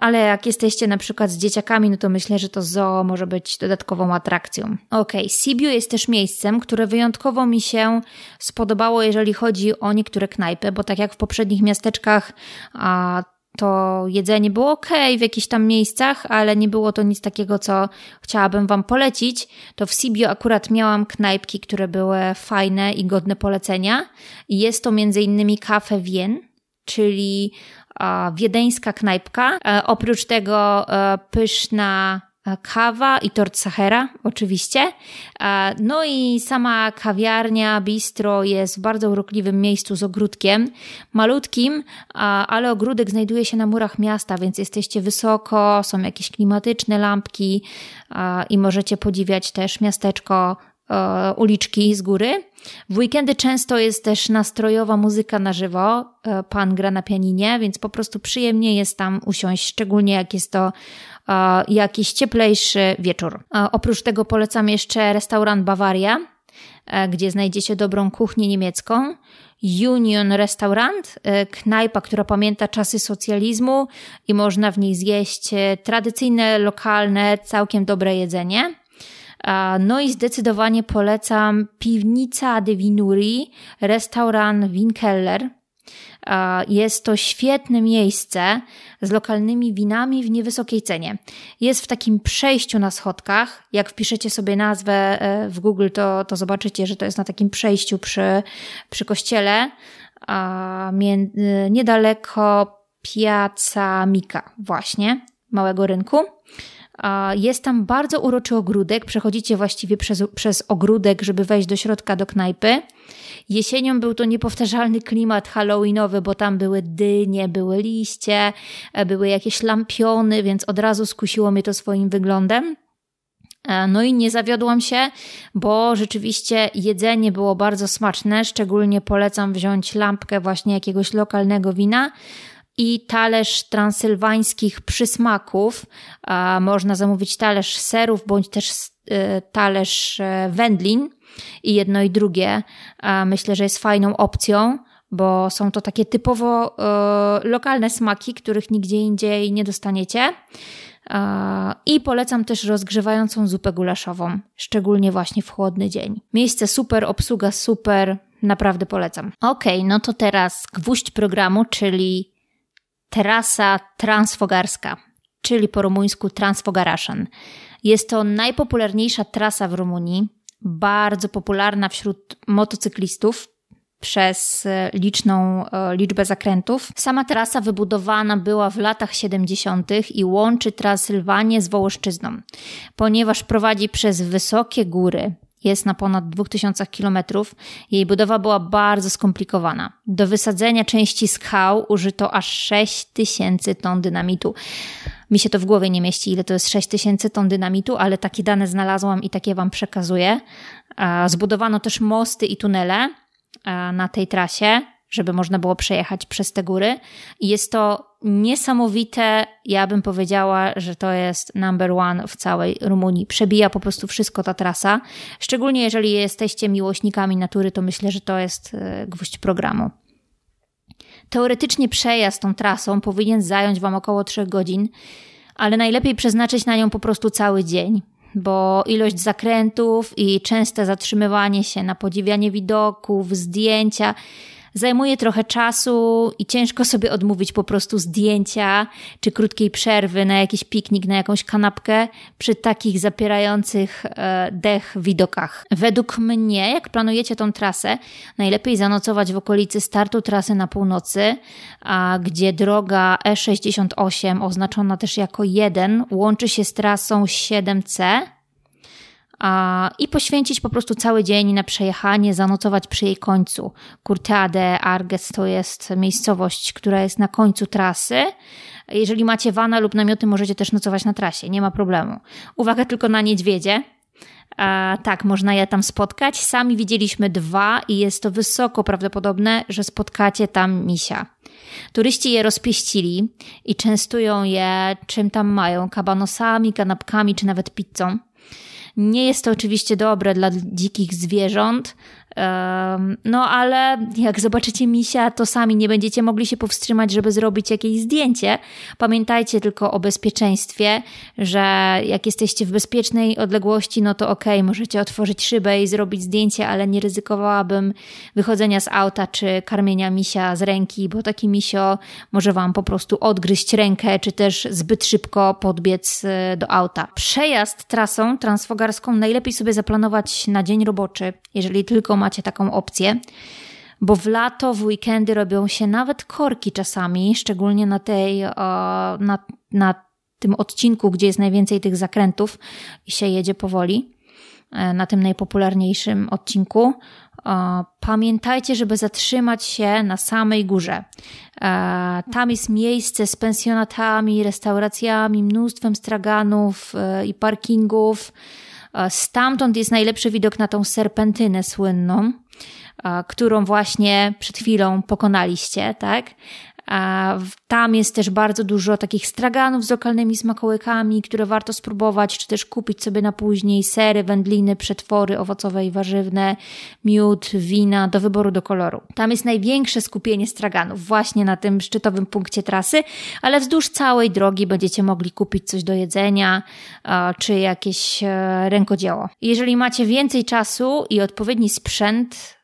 Ale jak jesteście na przykład z dzieciakami, no to myślę, że to zoo może być dodatkową atrakcją. Ok, Sibiu jest też miejscem, które wyjątkowo mi się spodobało, jeżeli chodzi o niektóre knajpy, bo tak jak w poprzednich miasteczkach, to jedzenie było ok w jakichś tam miejscach, ale nie było to nic takiego, co chciałabym Wam polecić. To w Sibiu akurat miałam knajpki, które były fajne i godne polecenia. Jest to innymi Cafe Wien, czyli wiedeńska knajpka. E, oprócz tego e, pyszna E, kawa i tort Sahara, oczywiście. No i sama kawiarnia, bistro jest w bardzo urokliwym miejscu z ogródkiem, malutkim, ale ogródek znajduje się na murach miasta, więc jesteście wysoko, są jakieś klimatyczne lampki i możecie podziwiać też miasteczko uliczki z góry. W weekendy często jest też nastrojowa muzyka na żywo. Pan gra na pianinie, więc po prostu przyjemnie jest tam usiąść, szczególnie jak jest to jakiś cieplejszy wieczór. Oprócz tego polecam jeszcze restaurant Bawaria, e, gdzie znajdziecie dobrą kuchnię niemiecką. Union Restaurant, e, knajpa, która pamięta czasy socjalizmu i można w niej zjeść e, tradycyjne, lokalne, całkiem dobre jedzenie. No i zdecydowanie polecam Piwnica de Vinuri, restaurant Winkeller. Jest to świetne miejsce z lokalnymi winami w niewysokiej cenie. Jest w takim przejściu na schodkach. Jak wpiszecie sobie nazwę e, w Google, to, to zobaczycie, że to jest na takim przejściu przy, przy kościele, niedaleko Piazza Mika, właśnie, małego rynku. Jest tam bardzo uroczy ogródek. Przechodzicie właściwie przez, przez ogródek, żeby wejść do środka do knajpy. Jesienią był to niepowtarzalny klimat halloweenowy, bo tam były dynie, były liście, e, były jakieś lampiony, więc od razu skusiło mnie to swoim wyglądem. E, no i nie zawiodłam się, bo rzeczywiście jedzenie było bardzo smaczne. Szczególnie polecam wziąć lampkę właśnie jakiegoś lokalnego wina i talerz transylwańskich przysmaków. Można zamówić talerz serów bądź też e, talerz e, wędlin i jedno i drugie. Myślę, że jest fajną opcją bo są to takie typowo lokalne smaki, których nigdzie indziej nie dostaniecie. I polecam też rozgrzewającą zupę gulaszową, szczególnie właśnie w chłodny dzień. Miejsce super, obsługa super, naprawdę polecam. Ok, no to teraz gwóźdź programu, czyli trasa transfogarska, czyli po rumuńsku Transfogaraszan. Jest to najpopularniejsza trasa w Rumunii, bardzo popularna wśród motocyklistów, przez e, liczną e, liczbę zakrętów. Sama trasa wybudowana była w latach 70. i łączy Transylwanię z Wołoszczyzną, ponieważ prowadzi przez wysokie góry. Jest na ponad 2000 km. Jej budowa była bardzo skomplikowana. Do wysadzenia części skał użyto aż 6000 ton dynamitu. Mi się to w głowie nie mieści, ile to jest 6000 ton dynamitu, ale takie dane znalazłam i takie Wam przekazuję. Zbudowano też mosty i tunele, na tej trasie, żeby można było przejechać przez te góry. I jest to niesamowite, ja bym powiedziała, że to jest number one w całej Rumunii. Przebija po prostu wszystko ta trasa. Szczególnie jeżeli jesteście miłośnikami natury, to myślę, że to jest e, gwóźdź programu. Teoretycznie przejazd tą trasą powinien zająć Wam około 3 godzin, ale najlepiej przeznaczyć na nią po prostu cały dzień bo ilość zakrętów i częste zatrzymywanie się na podziwianie widoków, zdjęcia zajmuje trochę czasu i ciężko sobie odmówić po prostu zdjęcia czy krótkiej przerwy na jakiś piknik, na jakąś kanapkę przy takich zapierających e, dech widokach. Według mnie, jak planujecie tą trasę, najlepiej zanocować w okolicy startu trasy na północy, a gdzie droga E68, oznaczona też jako 1, łączy się z trasą 7C i poświęcić po prostu cały dzień na przejechanie, zanocować przy jej końcu. Curteade Arges to jest miejscowość, która jest na końcu trasy. Jeżeli macie wana lub namioty, możecie też nocować na trasie, nie ma problemu. Uwaga tylko na niedźwiedzie. A, tak, można je tam spotkać. Sami widzieliśmy dwa i jest to wysoko prawdopodobne, że spotkacie tam misia. Turyści je rozpieścili i częstują je czym tam mają, kabanosami, kanapkami czy nawet pizzą. Nie jest to oczywiście dobre dla dzikich zwierząt, no ale jak zobaczycie misia, to sami nie będziecie mogli się powstrzymać, żeby zrobić jakieś zdjęcie. Pamiętajcie tylko o bezpieczeństwie, że jak jesteście w bezpiecznej odległości, no to okej, okay, możecie otworzyć szybę i zrobić zdjęcie, ale nie ryzykowałabym wychodzenia z auta czy karmienia misia z ręki, bo taki misio może wam po prostu odgryźć rękę, czy też zbyt szybko podbiec y, do auta. Przejazd trasą transfogarską najlepiej sobie zaplanować na dzień roboczy, jeżeli tylko macie taką opcję, bo w lato, w weekendy robią się nawet korki czasami, szczególnie na tej, na, na tym odcinku, gdzie jest najwięcej tych zakrętów i się jedzie powoli, e, na tym najpopularniejszym odcinku. Pamiętajcie, żeby zatrzymać się na samej górze. E, tam jest miejsce z pensjonatami, restauracjami, mnóstwem straganów e, i parkingów. Stamtąd jest najlepszy widok na tą serpentynę słynną, którą właśnie przed chwilą pokonaliście, tak? Tam jest też bardzo dużo takich straganów z lokalnymi smakołykami, które warto spróbować, czy też kupić sobie na później sery, wędliny, przetwory owocowe i warzywne, miód, wina, do wyboru do koloru. Tam jest największe skupienie straganów właśnie na tym szczytowym punkcie trasy, ale wzdłuż całej drogi będziecie mogli kupić coś do jedzenia, czy jakieś e, rękodzieło. Jeżeli macie więcej czasu i odpowiedni sprzęt, E,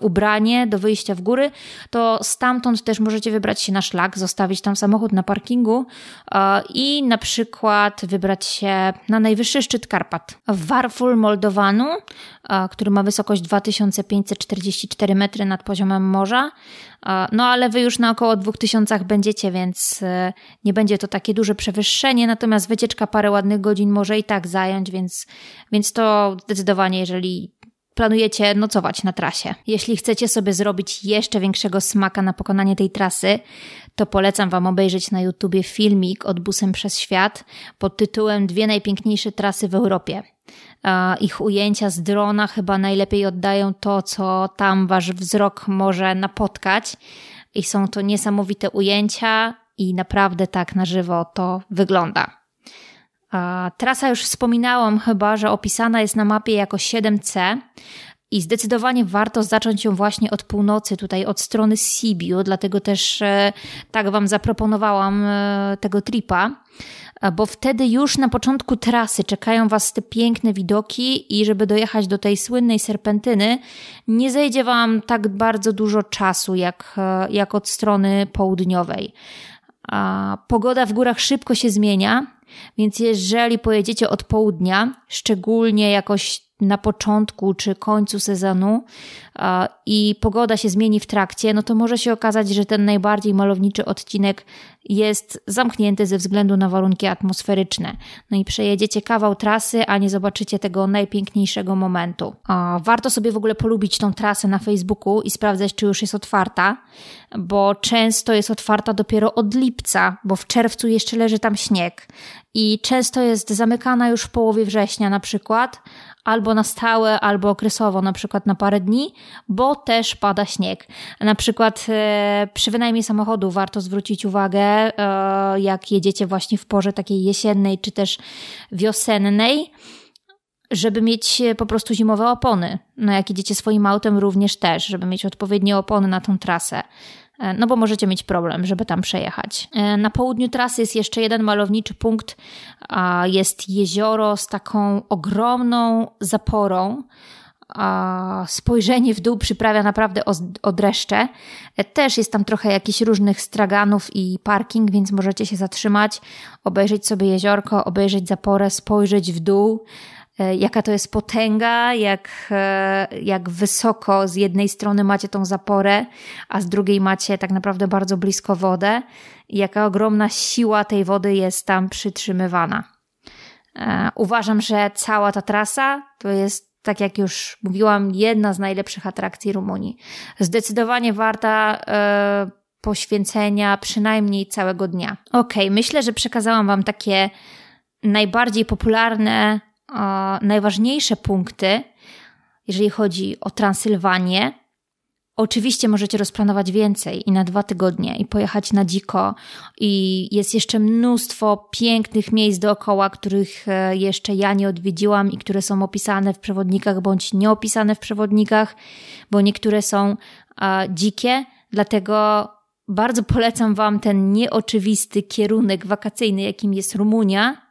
ubranie do wyjścia w góry, to stamtąd też możecie wybrać się na szlak, zostawić tam samochód na parkingu e, i na przykład wybrać się na najwyższy szczyt Karpat. W Warful Moldowanu, e, który ma wysokość 2544 metry nad poziomem morza, no ale wy już na około 2000 będziecie, więc nie będzie to takie duże przewyższenie, natomiast wycieczka parę ładnych godzin może i tak zająć, więc, więc to zdecydowanie, jeżeli planujecie nocować na trasie. Jeśli chcecie sobie zrobić jeszcze większego smaka na pokonanie tej trasy, to polecam Wam obejrzeć na YouTubie filmik od Busem przez Świat pod tytułem Dwie najpiękniejsze trasy w Europie. Ich ujęcia z drona chyba najlepiej oddają to, co tam Wasz wzrok może napotkać. I są to niesamowite ujęcia, i naprawdę tak na żywo to wygląda. Trasa już wspominałam chyba, że opisana jest na mapie jako 7C i zdecydowanie warto zacząć ją właśnie od północy, tutaj od strony Sibiu, dlatego też e, tak Wam zaproponowałam e, tego tripa, bo wtedy już na początku trasy czekają Was te piękne widoki i żeby dojechać do tej słynnej serpentyny, nie zejdzie Wam tak bardzo dużo czasu jak, e, jak od strony południowej. Pogoda w górach szybko się zmienia, więc jeżeli pojedziecie od południa, szczególnie jakoś na początku czy końcu sezonu i pogoda się zmieni w trakcie, no to może się okazać, że ten najbardziej malowniczy odcinek jest zamknięty ze względu na warunki atmosferyczne. No i przejedziecie kawał trasy, a nie zobaczycie tego najpiękniejszego momentu. Warto sobie w ogóle polubić tą trasę na Facebooku i sprawdzać, czy już jest otwarta, bo często jest otwarta dopiero od lipca, bo w czerwcu jeszcze leży tam śnieg i często jest zamykana już w połowie września na przykład, albo na stałe, albo okresowo, na przykład na parę dni, bo też pada śnieg. Na przykład e, przy wynajmie samochodu warto zwrócić uwagę, e, jak jedziecie właśnie w porze takiej jesiennej czy też wiosennej, żeby mieć po prostu zimowe opony. No jak jedziecie swoim autem również też, żeby mieć odpowiednie opony na tą trasę. E, no bo możecie mieć problem, żeby tam przejechać. E, na południu trasy jest jeszcze jeden malowniczy punkt, jest jezioro z taką ogromną zaporą. Spojrzenie w dół przyprawia naprawdę o dreszcze. E, też jest tam trochę jakichś różnych straganów i parking, więc możecie się zatrzymać, obejrzeć sobie jeziorko, obejrzeć zaporę, spojrzeć w dół. E, jaka to jest potęga, jak, e, jak wysoko z jednej strony macie tą zaporę, a z drugiej macie tak naprawdę bardzo blisko wodę jaka ogromna siła tej wody jest tam przytrzymywana. E, uważam, że cała ta trasa to jest tak jak już mówiłam, jedna z najlepszych atrakcji Rumunii. Zdecydowanie warta poświęcenia przynajmniej całego dnia. Ok, myślę, że przekazałam Wam takie najbardziej popularne najważniejsze punkty, jeżeli chodzi o Transylwanię. Oczywiście możecie rozplanować więcej i na dwa tygodnie i pojechać na dziko. I jest jeszcze mnóstwo pięknych miejsc dookoła, których e, jeszcze ja nie odwiedziłam i które są opisane w przewodnikach bądź nieopisane w przewodnikach, bo niektóre są dzikie. Dlatego bardzo polecam Wam ten nieoczywisty kierunek wakacyjny, jakim jest Rumunia,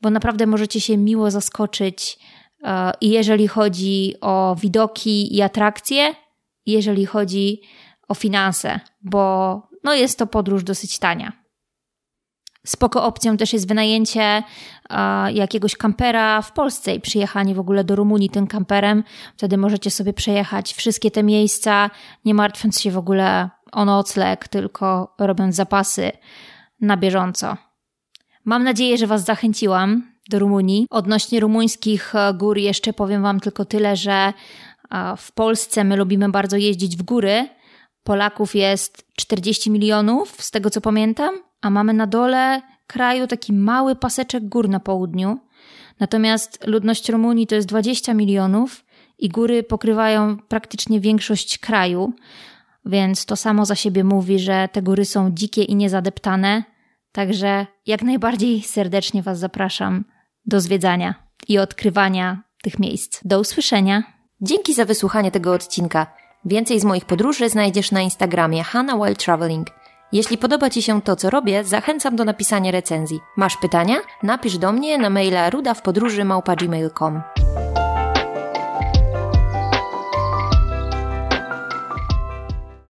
bo naprawdę możecie się miło zaskoczyć. E, I jeżeli chodzi o widoki i atrakcje, jeżeli chodzi o finanse, bo no jest to podróż dosyć tania. Spoko opcją też jest wynajęcie e, jakiegoś kampera w Polsce i przyjechanie w ogóle do Rumunii tym kamperem. Wtedy możecie sobie przejechać wszystkie te miejsca, nie martwiąc się w ogóle o nocleg, tylko robiąc zapasy na bieżąco. Mam nadzieję, że Was zachęciłam do Rumunii. Odnośnie rumuńskich e, gór jeszcze powiem Wam tylko tyle, że e, w Polsce my lubimy bardzo jeździć w góry. Polaków jest 40 milionów, z tego co pamiętam, a mamy na dole kraju taki mały paseczek gór na południu. Natomiast ludność Rumunii to jest 20 milionów i góry pokrywają praktycznie większość kraju, więc to samo za siebie mówi, że te góry są dzikie i niezadeptane Także jak najbardziej serdecznie Was zapraszam do zwiedzania i odkrywania tych miejsc. Do usłyszenia. Dzięki za wysłuchanie tego odcinka. Więcej z moich podróży znajdziesz na Instagramie Hannah While Traveling. Jeśli podoba Ci się to, co robię, zachęcam do napisania recenzji. Masz pytania? Napisz do mnie na maila rudawpodróży.gmail.com